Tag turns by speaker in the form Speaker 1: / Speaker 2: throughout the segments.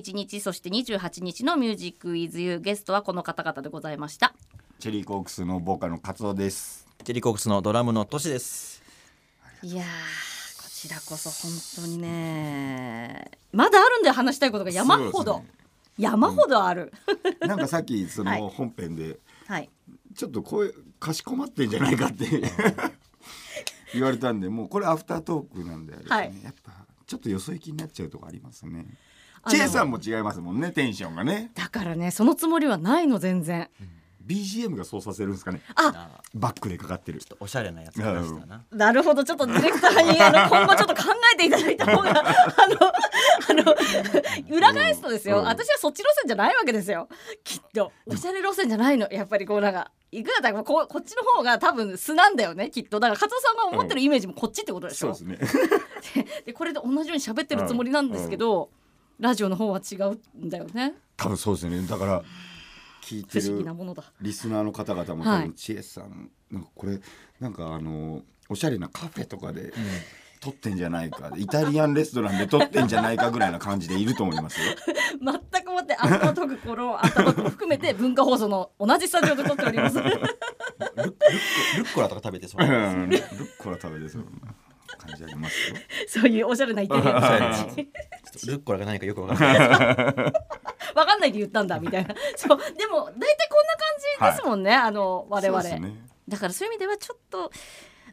Speaker 1: 21日そして28日の「ミュージックイズユーゲストはこの方々でございました。
Speaker 2: チェリーコークスのボーカルの活動です。
Speaker 3: チェリーコークスのドラムのトシです。
Speaker 1: いやーこちらこそ本当にねまだあるんで話したいことが山ほど、
Speaker 2: ね。
Speaker 1: 山ほどある、
Speaker 2: なんかさっきそ
Speaker 1: はい。
Speaker 2: の本編で
Speaker 1: はい。
Speaker 2: ちょっと声かしこまってんじゃないかって。言われたんでもうこれアフタートークなんでね、
Speaker 1: はい。
Speaker 2: やっぱちょっとよそ行きになっちゃうとこありますねチェイさんも違いますもんねテンションがね。
Speaker 1: だからねそのつもりはないの全然。
Speaker 2: BGM がそうさせるんですかね。
Speaker 1: あ。
Speaker 3: あ。
Speaker 2: バックでかかってる。
Speaker 3: ちょっとおしゃれなやつがしたな。
Speaker 1: なるほどちょっとディレクターにあの 今後ちょっと考えていただいた方があのあの裏返すとですよ、
Speaker 2: うん。
Speaker 1: 私はそっち路線じゃないわけですよ。きっと。おしゃれ路線じゃないのやっぱりこうなんかいくらだかこうこっちの方が多分素なんだよねきっと。だから加藤さんが思ってるイメージもこっちってことでしょ、
Speaker 2: そうですね。
Speaker 1: でこれで同じように喋ってるつもりなんですけど、ラジオの方は違うんだよね。
Speaker 2: 多分そうですね。だから聞いてる
Speaker 1: なものだ
Speaker 2: リスナーの方々も多
Speaker 1: はい。
Speaker 2: 分チエさんなんかこれなんかあのおしゃれなカフェとかで撮ってんじゃないか。イタリアンレストランで撮ってんじゃないかぐらいな感じでいると思いますよ。
Speaker 1: 全くもって頭とくこの頭とく含めて文化放送の同じスタジオで撮っております。
Speaker 3: ルッコルッコラとか食べてそう。
Speaker 2: うん。ルッコラ食べてそう。な感じありますよ。
Speaker 1: そういうおしゃれなイタリアン
Speaker 3: そうや
Speaker 1: な
Speaker 3: なルッコラが何かよくわかんない。
Speaker 1: わかんないで言ったんだみたいな。そう。でも大体こんな感じですもんね、あの我々、
Speaker 2: そうですね。
Speaker 1: だからそういう意味ではちょっと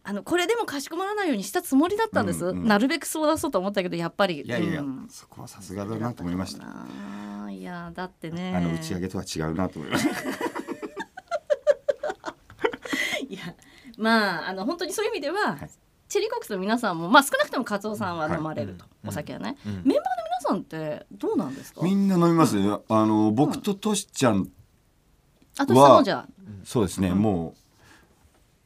Speaker 1: あのこれでもかしこまらないようにしたつもりだったんです、
Speaker 2: うんうん
Speaker 1: なるべくそう出そうと思ったけどやっぱり。
Speaker 2: いやいや、
Speaker 1: うん。
Speaker 2: そこはさすがだなと思いました。
Speaker 1: いやだってね。
Speaker 2: あの打ち上げとは違うなと思いました。
Speaker 1: いやまああの本当にそういう意味では、
Speaker 2: はい
Speaker 1: チェリーコックスの皆さんもまあ少なくともカツオさんは飲まれると、
Speaker 3: うん
Speaker 1: お酒はね、
Speaker 3: うん
Speaker 1: メンバーの皆さんってどうなんですか？
Speaker 2: みんな飲みますよ。あの僕とトシちゃん、
Speaker 1: あとさん
Speaker 2: そうですね、も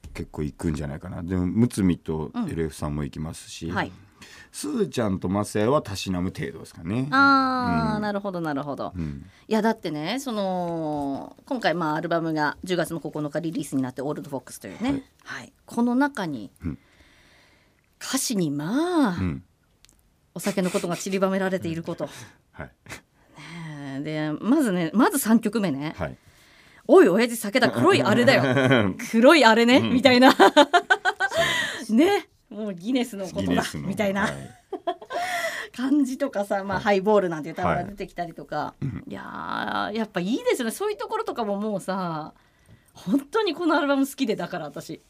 Speaker 2: う結構行くんじゃないかな。でもむつみと LF さんも行きますし、
Speaker 1: はい。
Speaker 2: すーちゃんとマサヤはたしなむ程度ですかね。
Speaker 1: あー、
Speaker 2: うん。
Speaker 1: なるほどなるほど、
Speaker 2: うん。
Speaker 1: いやだってねその今回まあアルバムが10月の9日リリースになって「オールドフォックス」というね、はい。この中に、
Speaker 2: うん
Speaker 1: 歌詞にまあ、
Speaker 2: うん。
Speaker 1: お酒のことが散りばめられていること、
Speaker 2: はい。
Speaker 1: ねえ。でまずねまず3曲目ね。
Speaker 2: はい。
Speaker 1: 「おい親父酒だ黒いあれだよ。黒いあれね」みたいな。ね。もうギネスのことだみたいな、
Speaker 2: はい
Speaker 1: 感じとかさ、まあ、ハイボールなんていう単語
Speaker 2: はい
Speaker 1: が出てきたりとか、い、やーやっぱいいですよね。そういうところとかももうさ本当にこのアルバム好きでだから私。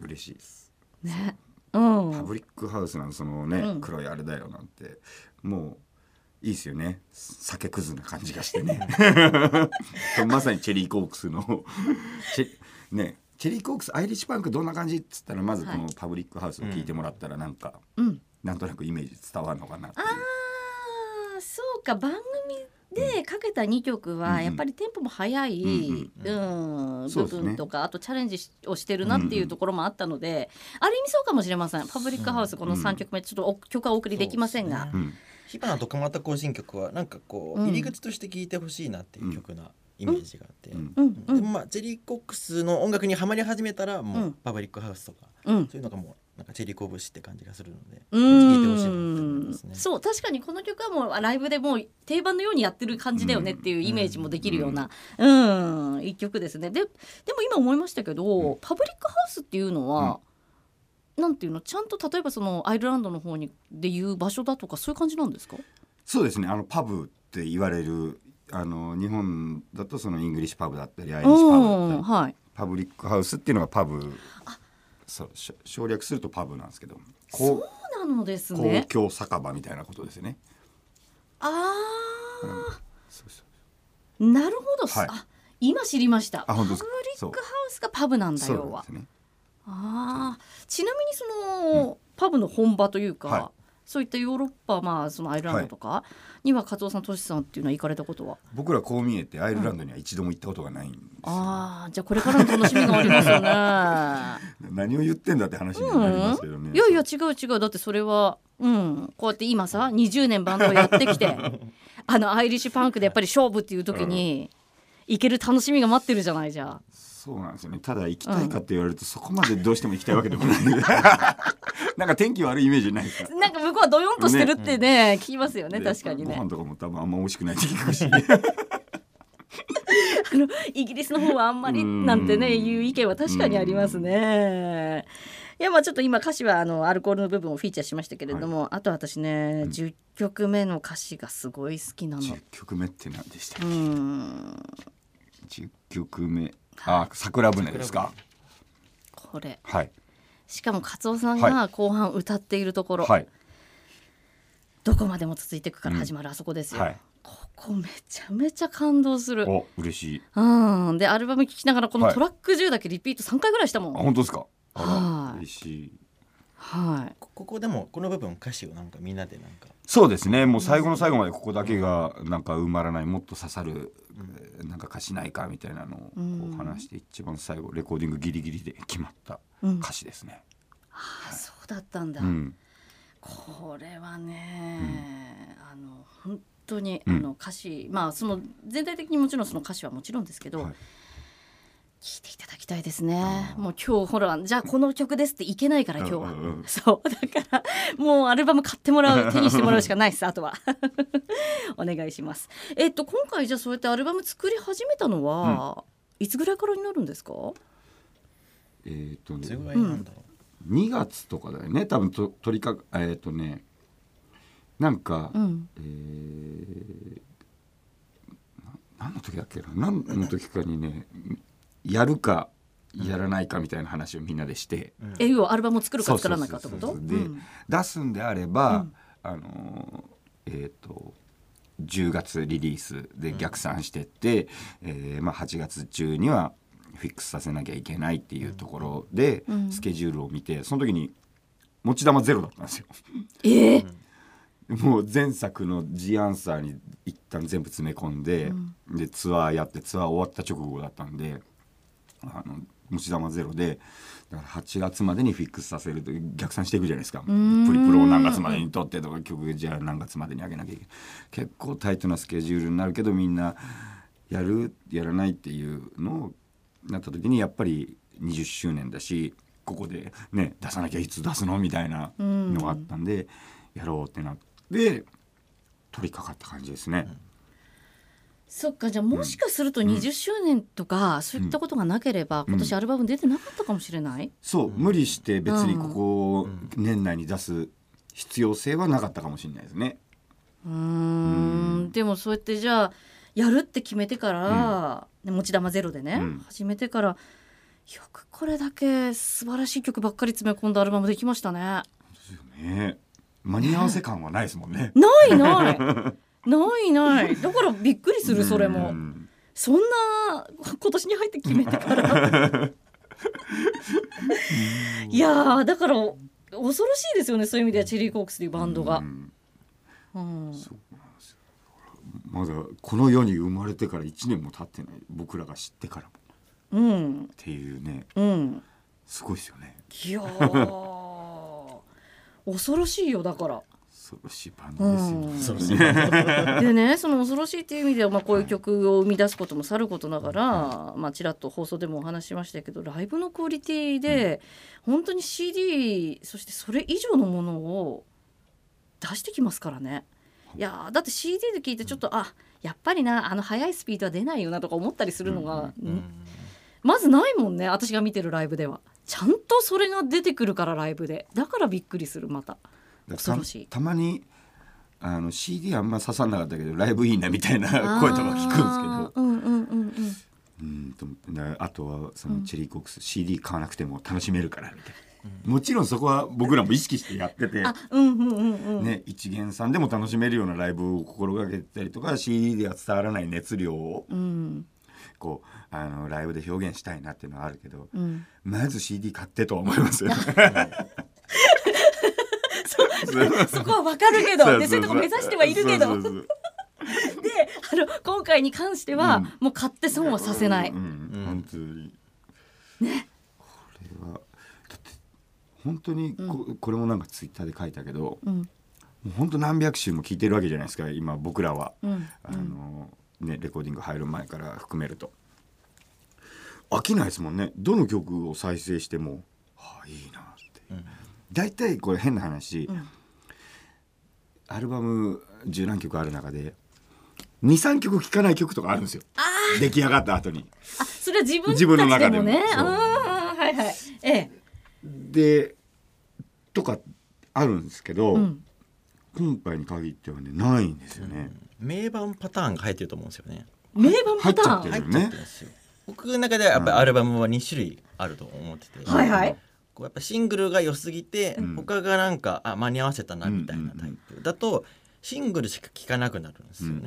Speaker 2: 嬉しいです。
Speaker 1: ねうん。
Speaker 2: パブリックハウスなんそのね、
Speaker 1: うん。
Speaker 2: 黒いあれだよなんてもういいですよね。酒くずな感じがしてね。まさにチェリーコークスの。チェねチェリーコークスアイリッシュパンクどんな感じっつったらまずこ
Speaker 1: は
Speaker 2: のパブリックハウスを聞いてもらったらなんか、
Speaker 1: うん。
Speaker 2: なんとなくイメージ伝わるのかなってい
Speaker 1: あ
Speaker 2: う
Speaker 1: ーそうか。番組でかけた2曲は
Speaker 2: うん
Speaker 1: やっぱりテンポも速い、うん部分とかあとチャレンジをしてるなっていうところもあったので、ある意味そうかもしれません。パブリックハウスこの3曲目ちょっとお曲はお送りできませんが、
Speaker 2: うん。
Speaker 3: 火花と蒲田行進曲はなんかこう、
Speaker 1: うん。
Speaker 3: 入り口として聴いてほしいなっていう曲なイメージがあって、
Speaker 2: うん。
Speaker 1: うん。うん。
Speaker 3: でもまあジェリーコックスの音楽にはまり始めたらもう、
Speaker 1: うん。
Speaker 3: パブリックハウスとか
Speaker 1: うん。
Speaker 3: そういうのがもうなんかチェリーコブシって感じがするので
Speaker 1: う
Speaker 3: 聴いてほしいね。
Speaker 1: そう確かにこの曲はもうライブでもう定番のようにやってる感じだよねっていうイメージもできるようなうん。一曲ですね。ででも今思いましたけど、パブリックハウスっていうのは、なんていうの？ちゃんと例えばそのアイルランドの方にでいう場所だとかそういう感じなんですか？
Speaker 2: そうですね。あのパブって言われるあの日本だとそのイングリッシュパブだったりアイリッシュパブだったり
Speaker 1: うんはい。
Speaker 2: パブリックハウスっていうのがパブ。そうし省略するとパブなんですけど。
Speaker 1: そう
Speaker 2: こ
Speaker 1: なのです
Speaker 2: う
Speaker 1: ね。
Speaker 2: 公共酒場みたいなことですよね。
Speaker 1: あ
Speaker 2: そうそう
Speaker 1: ーなるほど、
Speaker 2: はい。
Speaker 1: あ今知りました。
Speaker 2: あ
Speaker 1: パブリックハウスがパブなんだ
Speaker 2: そう
Speaker 1: 要は。
Speaker 2: ね。
Speaker 1: あー。ちなみにその、パブの本場というか、
Speaker 2: はい
Speaker 1: そういったヨーロッパまあそのアイルランドとかには加藤さんトシさんっていうのは行かれたことは？
Speaker 2: 僕らこう見えてアイルランドには一度も行ったことがないんですよ、
Speaker 1: ああじゃあこれからの楽しみがありますよね。
Speaker 2: 何を言ってんだって話になりますけどね。
Speaker 1: いやいや違う違う。だってそれはうんこうやって今さ20年バンドをやってきて あのアイリッシュパンクでやっぱり勝負っていう時に行ける楽しみが待ってるじゃないじゃあ。
Speaker 2: そうなんですよね。ただ行きたいかって言われると、そこまでどうしても行きたいわけでもない。なんか天気悪いイメージないですか？
Speaker 1: なんか向こうはドヨンとしてるってね聞きますよね
Speaker 2: で
Speaker 1: 確かにね。
Speaker 2: ご飯とかも多分あんま美味しくないって聞くし。
Speaker 1: あのイギリスの方はあんまりなんてね
Speaker 2: うん。
Speaker 1: いう意見は確かにありますね。いやまあちょっと今歌詞はあのアルコールの部分をフィーチャーしましたけれども、あと私ね、
Speaker 2: うん。
Speaker 1: 10曲目の歌詞がすごい好きなの。
Speaker 2: 10曲目って何でしたっ
Speaker 1: う
Speaker 2: け、
Speaker 1: ん。
Speaker 2: 10曲目あ桜船ですか。
Speaker 1: これ。
Speaker 2: はい。
Speaker 1: しかもカツオさんが後半歌っているところ、
Speaker 2: はい。
Speaker 1: どこまでも続いていくから始まるあそこですよ。
Speaker 2: はい。
Speaker 1: ここめちゃめちゃ感動する。
Speaker 2: お嬉しい。
Speaker 1: うん、でアルバム聴きながらこの
Speaker 2: はい。
Speaker 1: トラック10だけリピート3回ぐらいしたもん。
Speaker 2: あ本当ですか。あ
Speaker 1: はい。
Speaker 2: ら嬉しい
Speaker 1: はい。
Speaker 3: こここでもこの部分歌詞をなんかみんなでなんか。
Speaker 2: そうですね。もう最後の最後までここだけがなんか埋まらないもっと刺さる、えーなんか歌詞ないかみたいなのをこ
Speaker 1: うん
Speaker 2: う話して一番最後レコーディングギリギリで決まった
Speaker 1: うん。
Speaker 2: 歌詞ですね。
Speaker 1: あそうだったんだ。
Speaker 2: うん。
Speaker 1: これはね、あの本当に、
Speaker 2: うん。
Speaker 1: あの歌詞まあその全体的にもちろんその歌詞はもちろんですけど、
Speaker 2: はい
Speaker 1: 聞いていただきたいですね。もう今日ほらじゃあこの曲ですっていけないから今日は、
Speaker 2: うんうん。うん
Speaker 1: そうだからもうアルバム買ってもらう手にしてもらうしかないです あとは。お願いします。えっと今回じゃあそうやってアルバム作り始めたのは、いつぐらいからになるんですか？
Speaker 2: えっ、とね
Speaker 3: それぐらいなんだろ
Speaker 2: 2月とかだよね。多分と取りかえっ、とねなんか、
Speaker 1: うん。
Speaker 2: えーな何の時だっけな？何の時かにねやるかやらないかみたいな話をみんなでして、
Speaker 3: う、うん。
Speaker 1: え要はアルバムを作るか作らないかってこと？
Speaker 2: で
Speaker 1: うん。
Speaker 2: 出すんであれば、
Speaker 1: うん。
Speaker 2: あのーえっ、と10月リリースで逆算してって、えーまあ、8月中にはフィックスさせなきゃいけないっていうところで、
Speaker 1: うん。
Speaker 2: スケジュールを見てその時に持ち玉ゼロだったんですよ。
Speaker 1: えー。
Speaker 2: もう前作の「ジアンサー」に一旦全部詰め込んで,、でツアーやってツアー終わった直後だったんであの持ち玉ゼロでだから8月までにフィックスさせると逆算していくじゃないですか。プ
Speaker 1: ん。
Speaker 2: リプロを何月までに撮ってとか曲じゃあ何月までに上げなきゃいけない。結構タイトなスケジュールになるけどみんなやるやらないっていうのをなった時にやっぱり20周年だしここでね出さなきゃいつ出すのみたいなのがあったんで、やろうってなって取り掛かった感じですね。
Speaker 1: そっかじゃあもしかすると20周年とか、そういったことがなければ、今年アルバム出てなかったかもしれない、
Speaker 2: そう無理して別にここを年内に出す必要性はなかったかもしれないですね。
Speaker 1: うーん。でもそうやってじゃあやるって決めてから、ね持ち玉ゼロでね、
Speaker 2: うん。
Speaker 1: 始めてからよくこれだけ素晴らしい曲ばっかり詰め込んだアルバムできましたね。
Speaker 2: ね。間に合わせ感はないですもんね。
Speaker 1: ないない ないない。だからびっくりするそれも、
Speaker 2: うん
Speaker 1: そんな今年に入って決めてから。いやーだから恐ろしいですよねそういう意味ではチェリーコークスというバンドが。
Speaker 2: う。ん。
Speaker 1: うん。
Speaker 2: まだこの世に生まれてから1年も経ってない。僕らが知ってからも。っ
Speaker 1: うん。
Speaker 2: ていうね。
Speaker 1: うん。
Speaker 2: すごいですよね。
Speaker 1: いやー。恐ろしいよだから。
Speaker 2: 恐ろしいバンドですよ、
Speaker 1: うん。
Speaker 3: そうですね
Speaker 1: でねその恐ろしいっていう意味では、まあ、こういう曲を生み出すこともさることながら、まあ、ちらっと放送でもお話ししましたけどライブのクオリティで、本当に CD そしてそれ以上のものを出してきますからね。いやーだって CD で聞いてちょっとあやっぱりなあの速いスピードは出ないよなとか思ったりするのが、
Speaker 3: うん。
Speaker 1: まずないもんね私が見てるライブでは。ちゃんとそれが出てくるからライブで。だからびっくりするまた恐ろしい。
Speaker 2: たたまにあの CD あんま刺さんなかったけどライブいいなみたいな声とか聞くんですけど。
Speaker 1: うんうんうんうん。
Speaker 2: うんとあとはそのチェリーコックス、CD 買わなくても楽しめるからみたいな、もちろんそこは僕らも意識してやってて。ね、一元さんでも楽しめるようなライブを心がけたりとか CD では伝わらない熱量を
Speaker 1: うん。
Speaker 2: こうあのライブで表現したいなっていうのはあるけど、
Speaker 1: うん、
Speaker 2: まず CD 買ってとは思いますよね。
Speaker 1: そこはわかるけどでそういうとこ目指してはいるけど。であの今回に関しては、
Speaker 2: うん。
Speaker 1: もう買って損はさせない、
Speaker 2: うんうん本当に。ね。これはだって本当にこ,、これもなんかツイッターで書いたけど、
Speaker 1: うん。
Speaker 2: もう本当何百週も聞いてるわけじゃないですか今僕らは、
Speaker 1: うん。
Speaker 2: あのね、レコーディング入る前から含めると。飽きないですもんね。どの曲を再生してもはあいいなって、
Speaker 3: うん
Speaker 2: 大体これ変な話、
Speaker 1: ん。
Speaker 2: アルバム十何曲ある中で23曲聴かない曲とかあるんですよ。出来上がった後に。
Speaker 1: あそれは自分たち
Speaker 2: 自分の
Speaker 1: で
Speaker 2: 中でも。
Speaker 1: もねはいはい。ええ。
Speaker 2: でとかあるんですけど、
Speaker 1: うん。
Speaker 2: 今回に限ってはねないんですよね。
Speaker 3: 名盤パターンが入ってると思うんですよね。
Speaker 1: 名盤パターン。
Speaker 2: 入っちゃってる
Speaker 3: 入っちゃってる。んですよ僕の中ではやっぱりアルバムは2種類あると思ってて、
Speaker 1: はいはい
Speaker 3: こうやっぱシングルが良すぎて、
Speaker 2: ん。
Speaker 3: 他がなんかあ間に合わせたなみたいなタイプだとシングルしか聴かなくなるんですよね、
Speaker 2: うん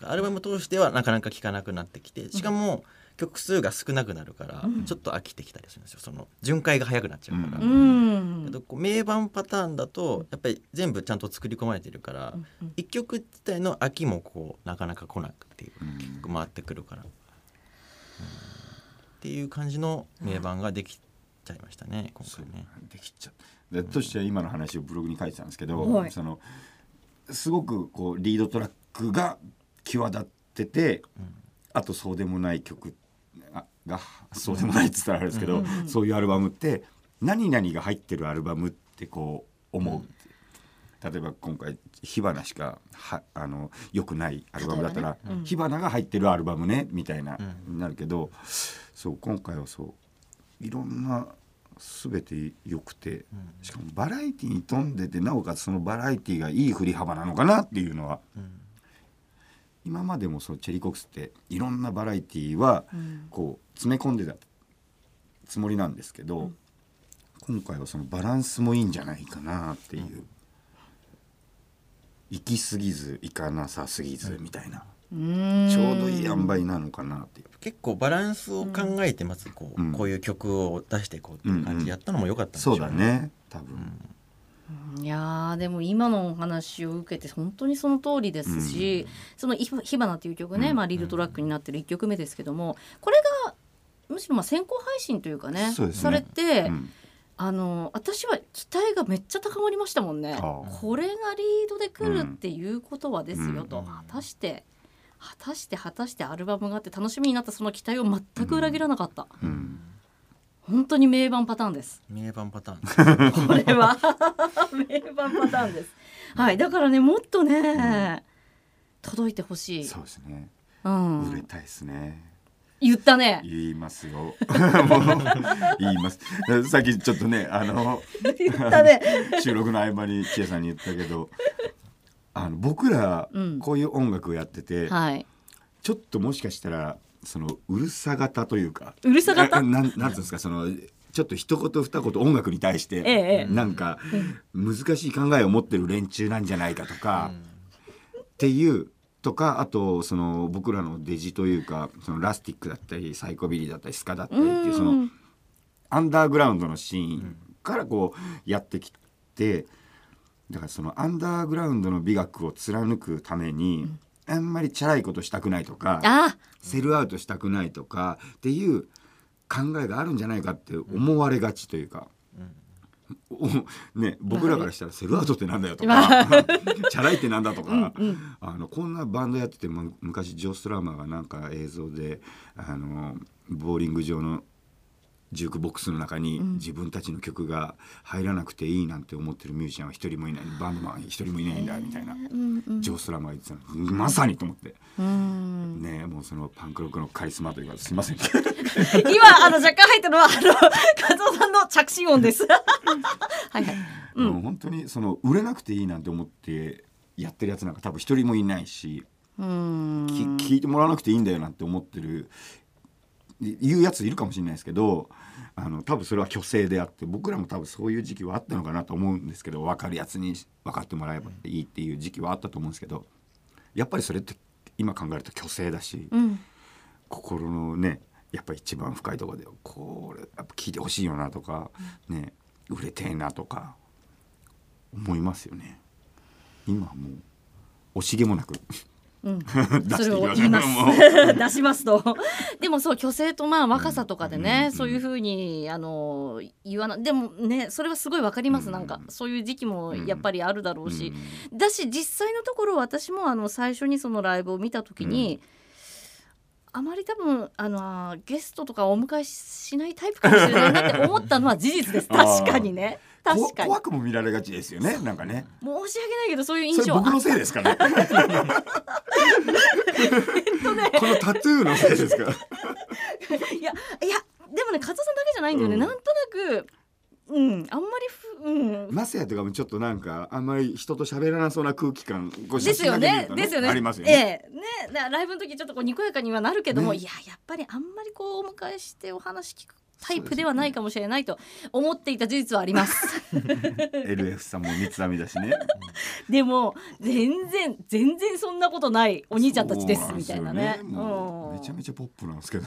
Speaker 3: なんかアルバム通してはなかなか聴かなくなってきてしかも曲数が少なくなるからちょっと飽きてきたりするんですよ。その巡回が早くなっちゃうから、
Speaker 1: う
Speaker 3: け
Speaker 1: ん。
Speaker 3: どこう名盤パターンだとやっぱり全部ちゃんと作り込まれてるから
Speaker 1: うん
Speaker 3: 一曲自体の飽きもこうなかなか来なくていう回ってくるから、うん。っていう感じの名盤ができちゃいましたね今回ね。
Speaker 2: できちゃうでとしては今の話をブログに書いてたんですけど、
Speaker 1: はい。
Speaker 2: そのすごくこうリードトラックが際立ってて、あとそうでもない曲あがそうでもないって言ったらあれですけど、そういうアルバムって何々が入ってるアルバムってこう思うって、例えば今回火花しかはあの良くないアルバムだったら、
Speaker 1: ね。うん。
Speaker 2: 火花が入ってるアルバムねみたいな、
Speaker 3: う
Speaker 2: になるけどそう今回はそういろんな全て良くて、しかもバラエティに富んでてなおかつそのバラエティがいい振り幅なのかなっていうのは
Speaker 3: うん。
Speaker 2: 今までもそうチェリーコックスっていろんなバラエティは
Speaker 1: ん。
Speaker 2: こう詰め込んでたつもりなんですけど、今回はそのバランスもいいんじゃないかなっていう、行き過ぎず行かなさすぎずみたいな、
Speaker 1: うん。
Speaker 2: ちょうどいい塩梅なのかなっていう。
Speaker 3: 結構バランスを考えてまずこう,、
Speaker 2: うん。
Speaker 3: こういう曲を出していこうっていう感じ。でやったのも良かったんでしょ
Speaker 2: そうだね。多分、
Speaker 1: いやーでも今のお話を受けて本当にその通りですし、その「火火花」っていう曲ね、
Speaker 2: うん。
Speaker 1: まあ、リードトラックになってる1曲目ですけどもこれがむしろまあ先行配信というかね
Speaker 2: そうですね。
Speaker 1: されて、
Speaker 2: うん。
Speaker 1: あの私は期待がめっちゃ高まりましたもんね。
Speaker 2: ああ
Speaker 1: これがリードで来るっていうことはですよと、
Speaker 3: うん。
Speaker 1: 果たして果たして果たしてアルバムがあって楽しみになったその期待を全く裏切らなかった、
Speaker 2: うん
Speaker 1: 本当に名盤パターンです。
Speaker 3: 名盤パターン
Speaker 1: これは 名盤パターンです。はい、だからねもっとね、届いてほしい。
Speaker 2: そうですね
Speaker 1: うん、
Speaker 2: 売れたいですね、
Speaker 1: 言ったね。
Speaker 2: 言いますよ 言いますさっきちょっとねあの
Speaker 1: 言ったね。
Speaker 2: 収録の合間に千恵さんに言ったけどあの僕ら
Speaker 1: うん。
Speaker 2: こういう音楽をやってて、
Speaker 1: はい。
Speaker 2: ちょっともしかしたらそのうるさ型というか
Speaker 1: うるさ型？
Speaker 2: あなんなんていうんですかそのちょっと一言二言音楽に対して、
Speaker 1: ええ
Speaker 2: なんか難しい考えを持ってる連中なんじゃないかとか、っていうとかあとその僕らのデジというかそのラスティックだったりサイコビリーだったりスカだったりっていうそのアンダーグラウンドのシーンからこうやってきてだからそのアンダーグラウンドの美学を貫くためにあんまりチャラいことしたくないとか
Speaker 1: あ、
Speaker 2: セルアウトしたくないとかっていう考えがあるんじゃないかって思われがちというか。おね、僕らからしたらセルアウトってなんだよとか チャラいってなんだとか、あのこんなバンドやってて、ま、昔ジョー・ストラマーがなんか映像であのボーリング場のジュークボックスの中に自分たちの曲が入らなくていいなんて思ってるミュージシャンは一人もいない。バンドマン一人もいないんだみたいな、ジョー・ストラマーが言ってたの。まさにと思って、
Speaker 1: うん。
Speaker 2: ねもうそのパンクロックのカリスマというかすいません。
Speaker 1: 今あの若干入ったのはあの加藤さんの着信音です。はいはい。うん。
Speaker 2: もう本当にその売れなくていいなんて思ってやってるやつなんか多分一人もいないし、聞いてもらわなくていいんだよなんて思ってるい言うやついるかもしれないですけどあの多分それは虚勢であって僕らも多分そういう時期はあったのかなと思うんですけど分かるやつに分かってもらえばいいっていう時期はあったと思うんですけどやっぱりそれって今考えると虚勢だし、
Speaker 1: うん。
Speaker 2: 心のねやっぱ一番深いところでこれやっぱ聞いてほしいよなとか、ね売れてえなとか思いますよね今はもう惜しげもなく
Speaker 1: うん、
Speaker 2: 出
Speaker 1: それを言いうます。出しますと。でもそう虚勢とまあ若さとかでね、
Speaker 2: うん。
Speaker 1: そういうふうにあの言わなでもねそれはすごいわかります、
Speaker 2: うん。
Speaker 1: なんか。そういう時期もやっぱりあるだろうし、
Speaker 2: うん。
Speaker 1: だし実際のところ私もあの最初にそのライブを見た時に、あまり多分あのゲストとかお迎えしないタイプかもしれないなって思ったのは事実です。確かにね。確
Speaker 2: こ
Speaker 1: かに。
Speaker 2: 怖くも見られがちですよね。なんかね。
Speaker 1: 申し訳ないけどそういう印
Speaker 2: それ
Speaker 1: 象は
Speaker 2: 僕のせいですかね。このタトゥーのせいですか
Speaker 1: いやいやでもね加藤さんだけじゃないんだよね、
Speaker 2: うん。
Speaker 1: なんとなくうんあんまりふうん。
Speaker 2: マスヤとかもちょっとなんかあんまり人と喋らなそうな空気感こう写
Speaker 1: ですよ
Speaker 2: 真だけ見ると
Speaker 1: ねですよね。
Speaker 2: ありますよね、
Speaker 1: ええ。ねだからライブの時ちょっとこうにこやかにはなるけども、
Speaker 2: ね。
Speaker 1: いややっぱりあんまりこうお迎えしてお話聞くタイプではないかもしれないと思っていた事実はあります。
Speaker 2: LF さんも三つ編みだしね。
Speaker 1: でも全然全然そんなことないお兄ちゃんたちですみたいなね。
Speaker 2: めちゃめちゃポップなんですけど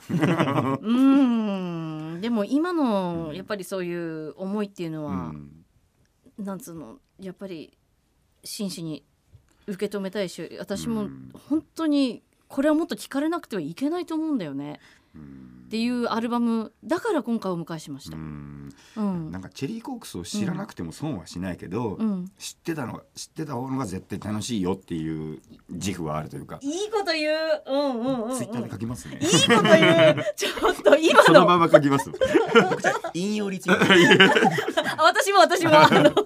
Speaker 1: うんでも今のやっぱりそういう思いっていうの
Speaker 2: う
Speaker 1: は、
Speaker 2: ん。
Speaker 1: なんつうのやっぱり真摯に受け止めたいし私も
Speaker 2: うん。
Speaker 1: 本当にこれはもっと聞かれなくてはいけないと思うんだよね。
Speaker 2: うん
Speaker 1: っていうアルバムだから今回お迎えしました。
Speaker 2: うん。
Speaker 1: うん。
Speaker 2: なんかチェリーコークスを知らなくても損はしないけど、
Speaker 1: うん、
Speaker 2: 知ってたの知ってた方が絶対楽しいよっていう自負はあるというか、
Speaker 1: いいこと言う、うんうんうんうん、
Speaker 2: ツイッターで書きますね。
Speaker 1: いいこと言う。ちょっと今
Speaker 2: その
Speaker 1: の
Speaker 2: まま書きます。
Speaker 3: 引用リツイート
Speaker 1: あ私も私も。あの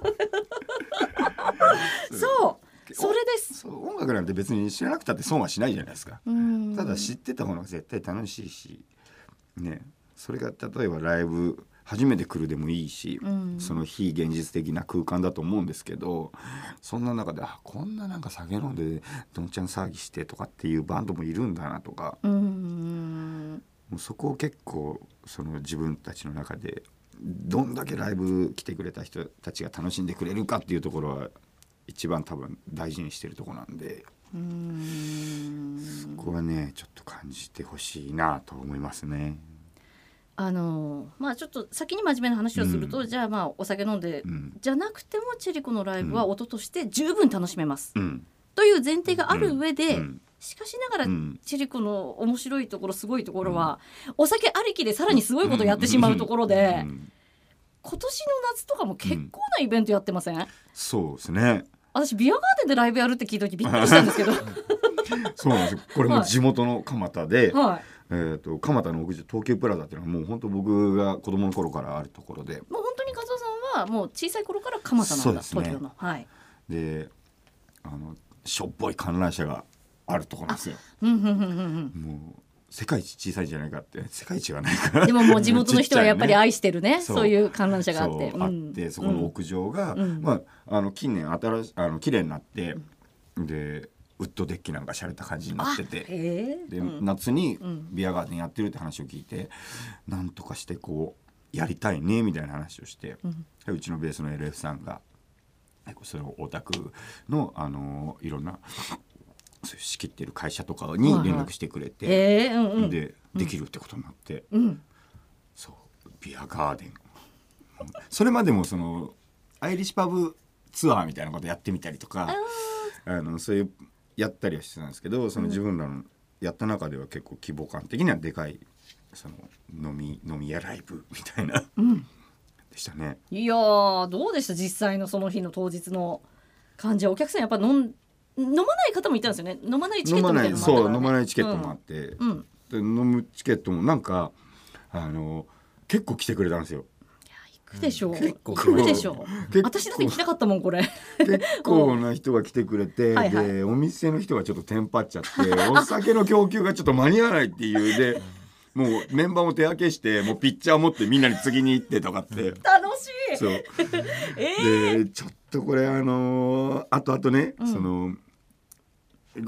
Speaker 1: そう。それです。
Speaker 2: 音楽なんて別に知らなくたって損はしないじゃないですか、
Speaker 1: うん。
Speaker 2: ただ知ってた方が絶対楽しいしねそれが例えばライブ初めて来るでもいいし、
Speaker 1: うん。
Speaker 2: その非現実的な空間だと思うんですけどそんな中であこんななんか酒飲んでどんちゃん騒ぎしてとかっていうバンドもいるんだなとか
Speaker 1: うん
Speaker 2: もうそこを結構その自分たちの中でどんだけライブ来てくれた人たちが楽しんでくれるかっていうところは一番多分大事にしてるところなんで
Speaker 1: うん。
Speaker 2: ここはねちょっと感じてほしいなと思いますね。
Speaker 1: あのまあちょっと先に真面目な話をすると、
Speaker 2: うん。
Speaker 1: じゃあまあお酒飲んで、
Speaker 2: うん。
Speaker 1: じゃなくてもチェリコのライブは音として十分楽しめます、
Speaker 2: うん。
Speaker 1: という前提がある上で、
Speaker 2: うん。
Speaker 1: しかしながら、
Speaker 2: うん。
Speaker 1: チェリコの面白いところすごいところは、お酒ありきでさらにすごいことをやってしまうところで、
Speaker 2: うん。
Speaker 1: 今年の夏とかも結構なイベントやってません、
Speaker 2: そうですね
Speaker 1: 私ビアガーデンでライブやるって聞いた時びっくりしたんですけど。
Speaker 2: そうなんですよ。これも地元の蒲田で、
Speaker 1: はい。
Speaker 2: えー、と蒲田の屋上東急プラザっていうのはもう本当僕が子供の頃からあるところで。
Speaker 1: もう本当に和夫さんはもう小さい頃から蒲田なんだ、
Speaker 2: ね。
Speaker 1: 東京の。はい。
Speaker 2: であのしょっぽい観覧車があるところなんですよ。
Speaker 1: うんうんうんうん。
Speaker 2: もう世界一小さいんじゃないかって。世界一はないか。
Speaker 1: うんでももう地元の人はやっぱり愛してるね。
Speaker 2: そう。
Speaker 1: そういう観覧車があって。
Speaker 2: あってそこの屋上が、
Speaker 1: うん。
Speaker 2: まああの近年新しあの綺麗になって、でウッドデッキなんか洒落た感じになってて。
Speaker 1: へえ。
Speaker 2: で、
Speaker 1: うん。
Speaker 2: 夏に
Speaker 1: ん。
Speaker 2: ビアガーデンやってるって話を聞いて、なんとかしてこうやりたいねみたいな話をして、ううちのベースの LF さんがそのオタクのあのいろんな仕切ってる会社とかに連絡してくれて、
Speaker 1: へえうんうん。
Speaker 2: でできるってことになって、
Speaker 1: うん。
Speaker 2: そうビアガーデン。それまでもそのアイリッシュパブツアーみたいなことやってみたりとかあのそういうやったりはしてたんですけどその自分らのやった中では結構規模感的にはでかいその飲み飲み屋ライブみたいな、でしたね。
Speaker 1: いやーどうでした？実際のその日の当日の感じ。はお客さんやっぱ飲ん飲まない方もいたんですよね。飲まないチケットみたい
Speaker 2: な
Speaker 1: ないのもあったから、ね、
Speaker 2: そう飲まないチケットもあって、
Speaker 1: うん、うん。
Speaker 2: で飲むチケットもなんかあの結構来てくれたんですよ。
Speaker 1: 行くでしょう。
Speaker 3: 結構
Speaker 1: 来るでしょう。
Speaker 2: 結構。
Speaker 1: 私だって来たかったもんこれ。
Speaker 2: 結構な人が来てくれて
Speaker 1: はいはい。
Speaker 2: でお店の人がちょっとテンパっちゃって お酒の供給がちょっと間に合わないっていう。でもうメンバーも手分けしてもうピッチャー持ってみんなに次に行ってとかって。
Speaker 1: 楽しい
Speaker 2: そう。
Speaker 1: え
Speaker 2: でちょっとこれあのー、あとあとね、
Speaker 1: うん。
Speaker 2: その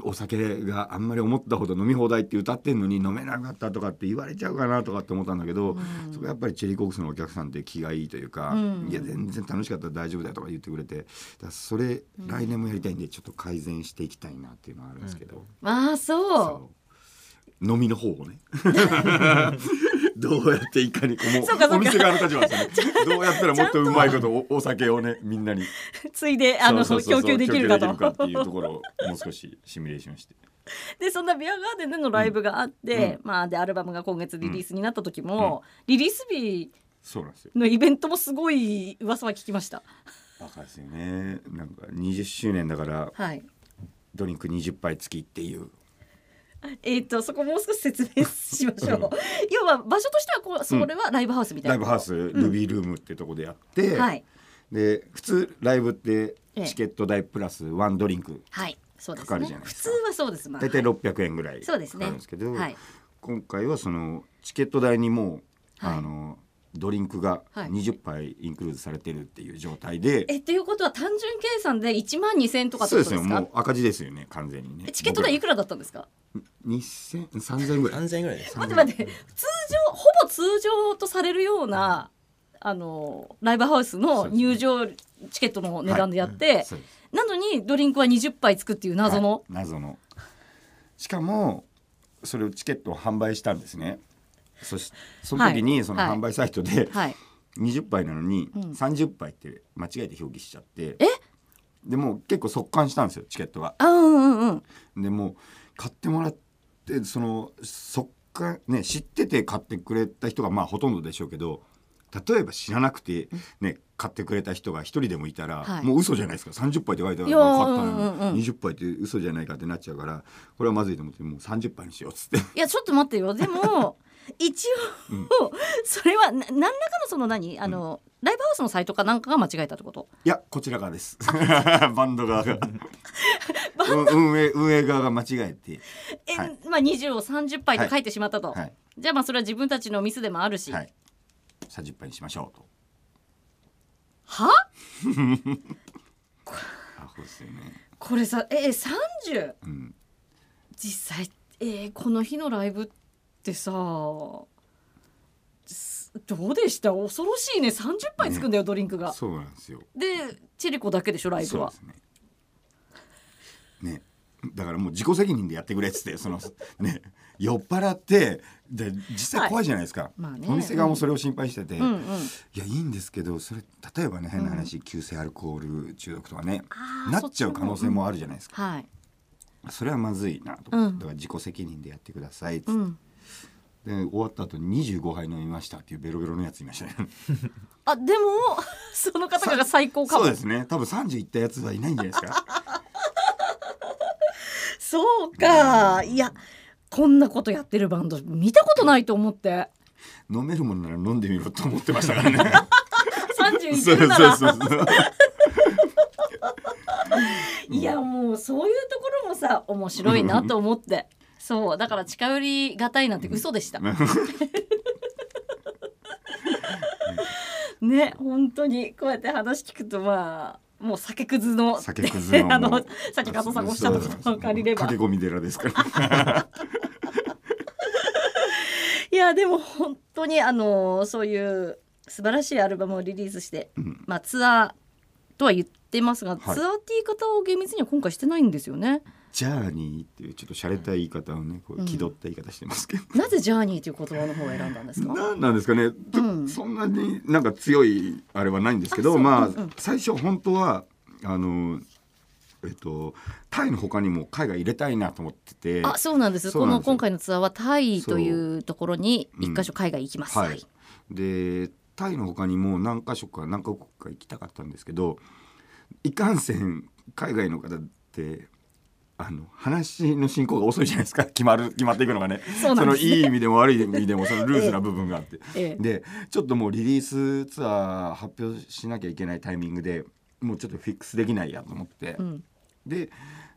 Speaker 2: お酒があんまり思ったほど飲み放題って歌ってんのに飲めなかったとかって言われちゃうかなとかって思ったんだけど、
Speaker 1: うん。
Speaker 2: そこやっぱりチェリーコークスのお客さんって気がいいというか、
Speaker 1: うん。
Speaker 2: いや全然楽しかったら大丈夫だよとか言ってくれてだそれ来年もやりたいんでちょっと改善していきたいなっていうのはあるんですけど、
Speaker 1: ああそう。
Speaker 2: 飲みの方をね どうやっていかにこうお店側の立場ですよね。どうやったらもっとうまいことおお酒をねみんなに。
Speaker 1: ついであの
Speaker 2: そう
Speaker 1: 供給できるかと。
Speaker 2: っていうところをもう少しシミュレーションして。
Speaker 1: でそんなビアガーデンでのライブがあって、まあでアルバムが今月リリースになった時も、リリース日
Speaker 2: そうなんですよ
Speaker 1: のイベントもすごい噂は聞きました。
Speaker 2: バカですよ。ね。なんか20周年だから
Speaker 1: はい。
Speaker 2: ドリンク20杯付きっていう
Speaker 1: えっ、とそこもう少し説明しましょう。要は場所としてはこうそれはライブハウスみたいな。
Speaker 2: ライブハウスルビールームってとこでやって、
Speaker 1: はい。
Speaker 2: で普通ライブって
Speaker 1: ええ。
Speaker 2: チケット代プラスワンドリンクかかる
Speaker 1: ね。普通
Speaker 2: じゃないですか。
Speaker 1: はそうですまあ。
Speaker 2: 大体
Speaker 1: はい
Speaker 2: 600円ぐらいかか
Speaker 1: そうですね。
Speaker 2: るんですけど、
Speaker 1: はい。
Speaker 2: 今回はそのチケット代にもう、
Speaker 1: はい。
Speaker 2: あのドリンクが
Speaker 1: はい。
Speaker 2: 20杯インクルーズされてるっていう状態で、
Speaker 1: えっていうことは単純計算で1万2000円とかって
Speaker 2: そう
Speaker 1: です
Speaker 2: よ。もう赤字ですよね完全にね。
Speaker 1: えチケット代いくらだったんですか？
Speaker 2: 2000 3000円ぐらい。
Speaker 3: 3000円ぐらいです。
Speaker 1: 待って待って通常ほぼ通常とされるようなあのライブハウスの入場チケットの値段でやって、
Speaker 2: そうです。
Speaker 1: なのにドリンクは20杯つくっていう謎の、
Speaker 2: はい。謎の。しかもそれをチケットを販売したんですね。そしその時
Speaker 1: はい。
Speaker 2: にその
Speaker 1: はい。
Speaker 2: 販売サイトで
Speaker 1: はい。
Speaker 2: 20杯なのに
Speaker 1: うん。
Speaker 2: 30杯って間違えて表記しちゃって。
Speaker 1: え？
Speaker 2: でもう結構速乾したんですよチケットが。
Speaker 1: あうんうんうん。
Speaker 2: でもう買ってもらってその速乾ね知ってて買ってくれた人がまあほとんどでしょうけど例えば知らなくてね買ってくれた人が一人でもいたら、
Speaker 1: はい。
Speaker 2: もう嘘じゃないですか。30杯って書いてあるから買った
Speaker 1: うんうんうん。
Speaker 2: のに20杯って嘘じゃないかってなっちゃうからこれはまずいと思ってもう30杯にしようっつって。
Speaker 1: いやちょっと待ってよ。でも 一応、
Speaker 2: うん
Speaker 1: それはな何らかのその何？あの、ライブハウスのサイトかなんかが間違えたってこと？
Speaker 2: いやこちら側です。バンド側が。うん運営運営側が間違えて。
Speaker 1: え、
Speaker 2: はい。
Speaker 1: まあ20を30杯と書い。てしまったと、
Speaker 2: はい。
Speaker 1: じゃあまあそれは自分たちのミスでもあるし、
Speaker 2: はい。30杯にしましょうと。
Speaker 1: は？
Speaker 2: アホですよね。
Speaker 1: これさえ30
Speaker 2: うん。
Speaker 1: 実際えーこの日のライブってさすどうでした？恐ろしいね。30杯つくんだよ、ドリンクが。
Speaker 2: そうなんですよ。
Speaker 1: でチェリコだけでしょライブは？
Speaker 2: そうですね。ね。だからもう自己責任でやってくれっつってそのね酔っ払ってで実際怖いじゃないですか、
Speaker 1: まあね。
Speaker 2: お店側もそれを心配してて、
Speaker 1: うんうん。
Speaker 2: いやいいんですけどそれ例えばね変な話、急性アルコール中毒とかねなっちゃう可能性もあるじゃないですか、
Speaker 1: はい。
Speaker 2: それはまずいなと。
Speaker 1: うん。
Speaker 2: だから自己責任でやってくださいっつって、
Speaker 1: うん
Speaker 2: で終わった後に25杯飲みましたっていうベロベロのやついましたね。
Speaker 1: あでも その方が最高かも。
Speaker 2: そうですね。多分30いったやつはいないんじゃないですか。
Speaker 1: そうか。いやこんなことやってるバンド見たことないと思って。
Speaker 2: 飲めるものなら飲んでみろと思ってましたからね。
Speaker 1: 30い
Speaker 2: そうそうそうそう。
Speaker 1: いやもうそういうところもさ面白いなと思ってそうだから近寄りがたいなんて嘘でした。ね本当にこうやって話聞くとまあもう酒くずの
Speaker 2: 酒くずの
Speaker 1: あのさっき加藤さんがおっしゃったことを借りれば。
Speaker 2: 駆け込み寺ですから。
Speaker 1: いやでも本当にあのそういう素晴らしいアルバムをリリースして、
Speaker 2: ん。
Speaker 1: まあツアーとは言ってますが、
Speaker 2: はい。
Speaker 1: ツアーって言い方を厳密には今回してないんですよね。
Speaker 2: ジャーニーっていうちょっと洒落た言い方をねこう気取った言い方してますけど、
Speaker 1: なぜジャーニーという言葉の方を選んだんですか？
Speaker 2: なんなんですかね、
Speaker 1: うん
Speaker 2: そんなになんか強いあれはないんですけどまあ、
Speaker 1: うんうん。
Speaker 2: 最初本当はあのえっとタイの他にも海外入れたいなと思ってて。
Speaker 1: あ、そうなんです。この今回のツアーはタイというところに一箇所海外行きます。
Speaker 2: は
Speaker 1: はい。い。
Speaker 2: でタイの他にも何か所か何カ国か行きたかったんですけどいかんせん海外の方ってあの話の進行が遅いじゃないですか。決まる決まっていくのがね。
Speaker 1: そ
Speaker 2: のいい意味でも悪い意味でもそのルーズな部分があって、
Speaker 1: ええ。
Speaker 2: でちょっともうリリースツアー発表しなきゃいけないタイミングでもうちょっとフィックスできないやと思って、
Speaker 1: うん。
Speaker 2: で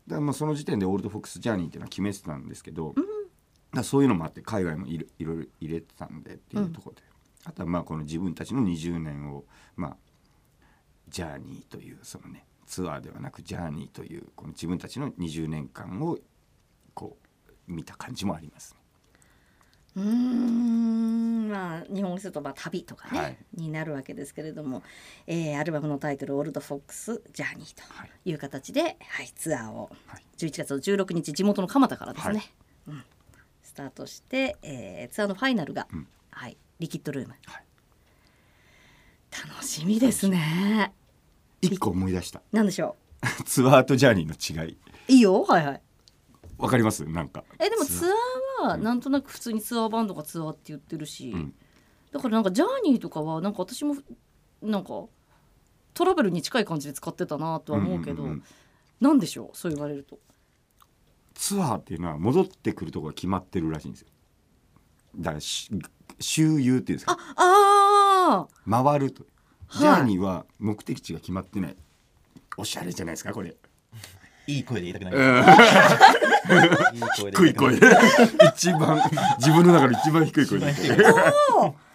Speaker 2: だまあその時点でオールドフォックスジャーニーっていうのは決めてたんですけど、だからそういうのもあって海外もいろいろ入れてたんでっていうところで、あとはまあこの自分たちの20年をまあジャーニーというそのねツアーではなくジャーニーというこの自分たちの20年間をこう見た感じもあります、
Speaker 1: うーん。まあ日本語するとまあ旅とかね、
Speaker 2: はい。
Speaker 1: になるわけですけれども、えーアルバムのタイトル「オールドフォックスジャーニー」と
Speaker 2: はい。
Speaker 1: いう形で、はい、ツアーを
Speaker 2: はい。
Speaker 1: 11月の16日地元の蒲田からですね、
Speaker 2: はい。
Speaker 1: うん、スタートして、えーツアーのファイナルが、
Speaker 2: うん。
Speaker 1: はい、リキッドルーム、
Speaker 2: はい。
Speaker 1: 楽しみですね
Speaker 2: 一個思い出した。
Speaker 1: なんでしょ
Speaker 2: ツアーとジャーニーの違い。う
Speaker 1: いいよ。はいはい。
Speaker 2: わかります？なんか。
Speaker 1: えでもツアー。は
Speaker 2: うん。
Speaker 1: なんとなく普通にツアーバンドがツアーって言ってるし、
Speaker 2: うん。
Speaker 1: だからなんかジャーニーとかはなんか私もなんかトラベルに近い感じで使ってたなとは思うけど、
Speaker 2: んんん
Speaker 1: なんでしょう？そう言われると。
Speaker 2: ツアーっていうのは戻ってくるところが決まってるらしいんですよ。だからし周遊っていうんですか？
Speaker 1: あ
Speaker 2: 回ると。
Speaker 1: はい
Speaker 2: ジャーニーは目的地が決まってない。おしゃれじゃないですかこれ。
Speaker 3: いい声で言いたくなりいい声で
Speaker 2: 低い声で一番自分の中で一番低い声で。
Speaker 3: 一番低い
Speaker 1: あ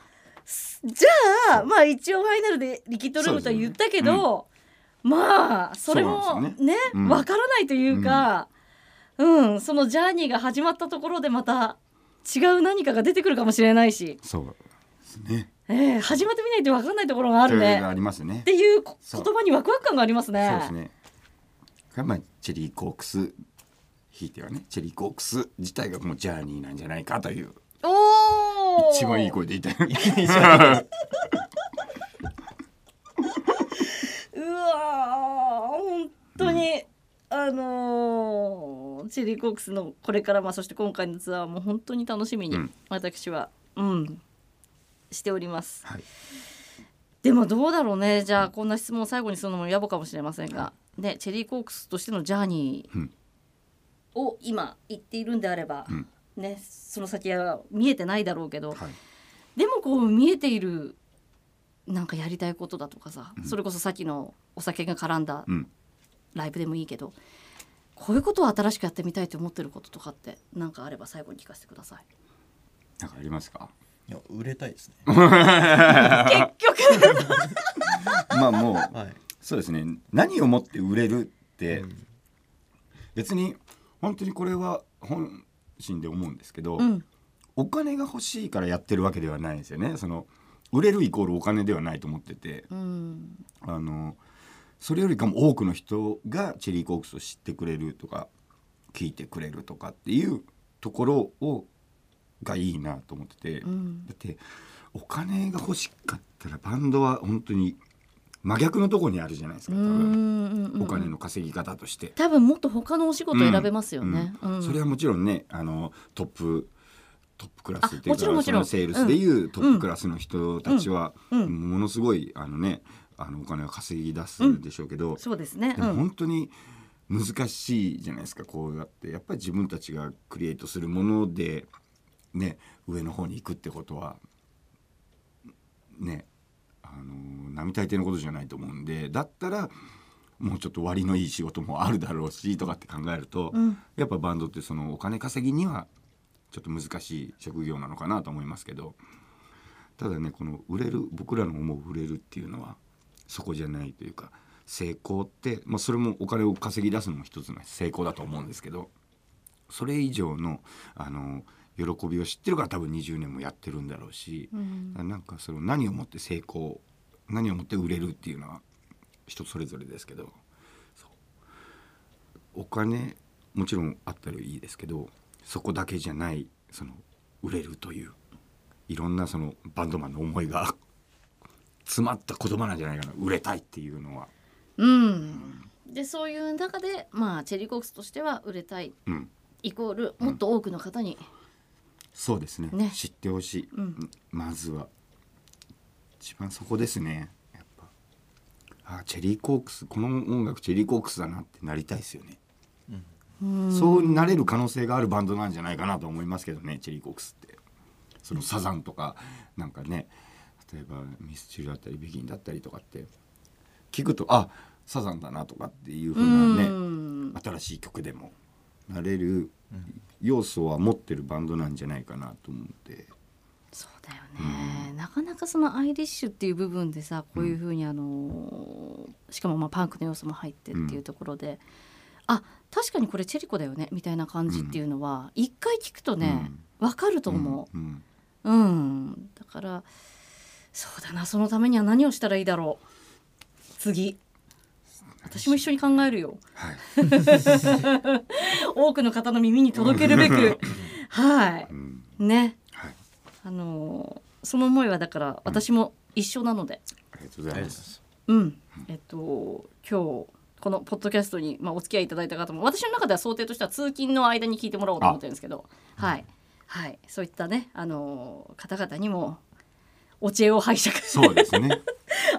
Speaker 1: じゃあまあ一応ファイナルでリキッドルームとは言ったけど、まあそれも
Speaker 2: そうなんです
Speaker 1: ね
Speaker 2: うん。
Speaker 1: わからないというか、うん。そのジャーニーが始まったところでまた違う何かが出てくるかもしれないし、
Speaker 2: そうですね
Speaker 1: えー始まってみないとわかんないところがあるね。
Speaker 2: ありますね。
Speaker 1: っていう言葉にワクワク感がありますね。
Speaker 2: そうですね。がまあチェリーコークスひいてはね。チェリーコークス自体がもうジャーニーなんじゃないかという。
Speaker 1: おお
Speaker 2: 一番いい声で言いたい。
Speaker 1: うわー本当に、あのーチェリーコークスのこれからまあそして今回のツアーも本当に楽しみに
Speaker 2: うん。
Speaker 1: 私は、うんしております。
Speaker 2: はい。
Speaker 1: でもどうだろうね。じゃあこんな質問を最後にするのも野暮かもしれませんが、ね、チェリーコークスとしてのジャーニー
Speaker 2: うん。
Speaker 1: を今言っているんであれば、
Speaker 2: うん。
Speaker 1: ね、その先は見えてないだろうけど、
Speaker 2: はい。
Speaker 1: でもこう見えているなんかやりたいことだとかさ、
Speaker 2: うん。
Speaker 1: それこそさっきのお酒が絡んだ
Speaker 2: うん。
Speaker 1: ライブでもいいけどこういうことを新しくやってみたいと思ってることとかって何かあれば最後に聞かせてください。
Speaker 2: なんかありますか？
Speaker 3: いや売れたいですね。
Speaker 1: 結局。
Speaker 2: まあもう
Speaker 3: はい。
Speaker 2: そうですね。何をもって売れるって、
Speaker 3: うん。
Speaker 2: 別に本当にこれは本心で思うんですけど、
Speaker 1: うん。
Speaker 2: お金が欲しいからやってるわけではないんですよね。その売れるイコールお金ではないと思ってて。
Speaker 1: うん。
Speaker 2: あのそれよりかも多くの人がチェリーコークスを知ってくれるとか聞いてくれるとかっていうところをがいいなと思ってて、
Speaker 1: うん。
Speaker 2: だってお金が欲しかったらバンドは本当に真逆のところにあるじゃないですか多
Speaker 1: うん
Speaker 2: 分
Speaker 1: うん。
Speaker 2: お金の稼ぎ方として。
Speaker 1: 多分もっと他のお仕事選べますよね。うん。
Speaker 2: それはもちろんねあのトップトップクラスっていう
Speaker 1: あもちろん
Speaker 2: セールスでいうトップクラスの人たちは、ものすごいあのねあのお金を稼ぎ出すでしょうけど、
Speaker 1: そうですね。
Speaker 2: でも
Speaker 1: うん。
Speaker 2: 本当に難しいじゃないですか。こうやってやっぱり自分たちがクリエイトするものでね上の方に行くってことはねあの並大抵のことじゃないと思うんでだったらもうちょっと割のいい仕事もあるだろうしとかって考えると、
Speaker 1: うん。
Speaker 2: やっぱバンドってそのお金稼ぎにはちょっと難しい職業なのかなと思いますけどただねこの売れる僕らの思う売れるっていうのはそこじゃないというか成功って、まあ、それもお金を稼ぎ出すのも一つの成功だと思うんですけどそれ以上のあの喜びを知ってるから多分20年もやってるんだろうし、
Speaker 1: うん
Speaker 2: なんかその何をもって成功何をもって売れるっていうのは人それぞれですけどお金もちろんあったらいいですけどそこだけじゃないその売れるといういろんなそのバンドマンの思いが詰まった言葉なんじゃないかな売れたいっていうのは。
Speaker 1: うん。でそういう中でまあチェリーコークスとしては売れたい
Speaker 2: うん
Speaker 1: イコールもっと多くの方に、
Speaker 2: そうですね。
Speaker 1: ね。
Speaker 2: 知ってほしい、
Speaker 1: うん。
Speaker 2: まずは。一番そこですね。やっぱ。あチェリーコークス。この音楽チェリーコークスだなってなりたいですよね、
Speaker 1: うん。
Speaker 2: そうなれる可能性があるバンドなんじゃないかなと思いますけどねチェリーコークスって。そのサザンとかなんかね。例えばミスチルだったりビギンだったりとかって。聞くとあサザンだなとかっていう風なね、
Speaker 1: うん。
Speaker 2: 新しい曲でもなれる要素は持ってるバンドなんじゃないかなと思って。
Speaker 1: そうだよね、なかなかそのアイリッシュっていう部分でさこういうふうにあのしかもまあパンクの要素も入ってっていうところで、あ確かにこれチェリコだよねみたいな感じっていうのは一、回聞くとねわ、かると思
Speaker 2: う。ん。
Speaker 1: う、うん。だからそうだなそのためには何をしたらいいだろう。次私も一緒に考えるよ。
Speaker 2: はい。
Speaker 1: 多くの方の耳に届けるべく。はい。
Speaker 2: うん。
Speaker 1: ね。
Speaker 2: はい。
Speaker 1: あのーその思いはだから私も一緒なので、
Speaker 2: ありがとうございます。
Speaker 1: うん、えっと今日このポッドキャストに、まあ、お付き合いいただいた方も私の中では想定としては通勤の間に聞いてもらおうと思ってるんですけど。はい、はい、そういったね、あのー方々にもお知恵を拝借。
Speaker 2: そうですね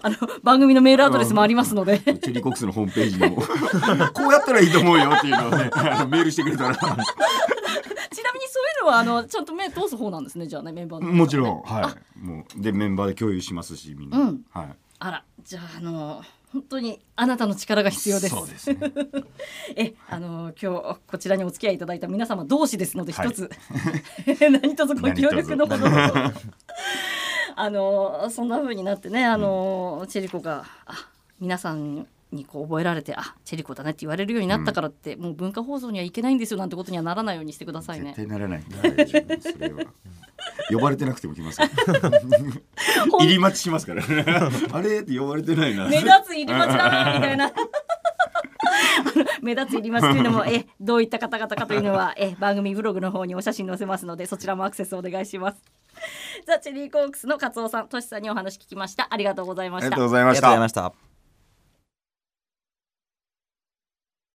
Speaker 1: あの番組のメールアドレスもありますので。
Speaker 2: チェリーコックスのホームページの こうやったらいいと思うよっていうのをね あのメールしてくれたら。
Speaker 1: ちなみにそういうのはあのちゃんと目通す方なんですねじゃあねメンバーの皆さ
Speaker 2: もちろん。
Speaker 1: ね
Speaker 2: はい。もうでメンバーで共有しますしみんな、
Speaker 1: うん。
Speaker 2: はい。
Speaker 1: あらじゃああの本当にあなたの力が必要です。
Speaker 2: そうですね。
Speaker 1: えあの今日こちらにお付き合いいただいた皆様同士ですので
Speaker 2: はい。
Speaker 1: 一つ、何卒ご協力のほどあのそんな風になってねあの、チェリコがあ皆さんにこう覚えられてあチェリコだねって言われるようになったからって、もう文化放送にはいけないんですよなんてことにはならないようにしてくださいね。
Speaker 2: 絶。対ならない。それは。呼ばれてなくても来ますよ。入り待ちしますから あれ？って呼ばれてないな。
Speaker 1: 目立つ入り待ちだなみたいな。目立つ入り待ちというのも えどういった方々かというのは え番組ブログの方にお写真載せますのでそちらもアクセスお願いします。ザ・チェリーコークスのカツオさん、トシさんにお話聞きました。ありがとうございました
Speaker 2: ありがとう。ござい
Speaker 3: ました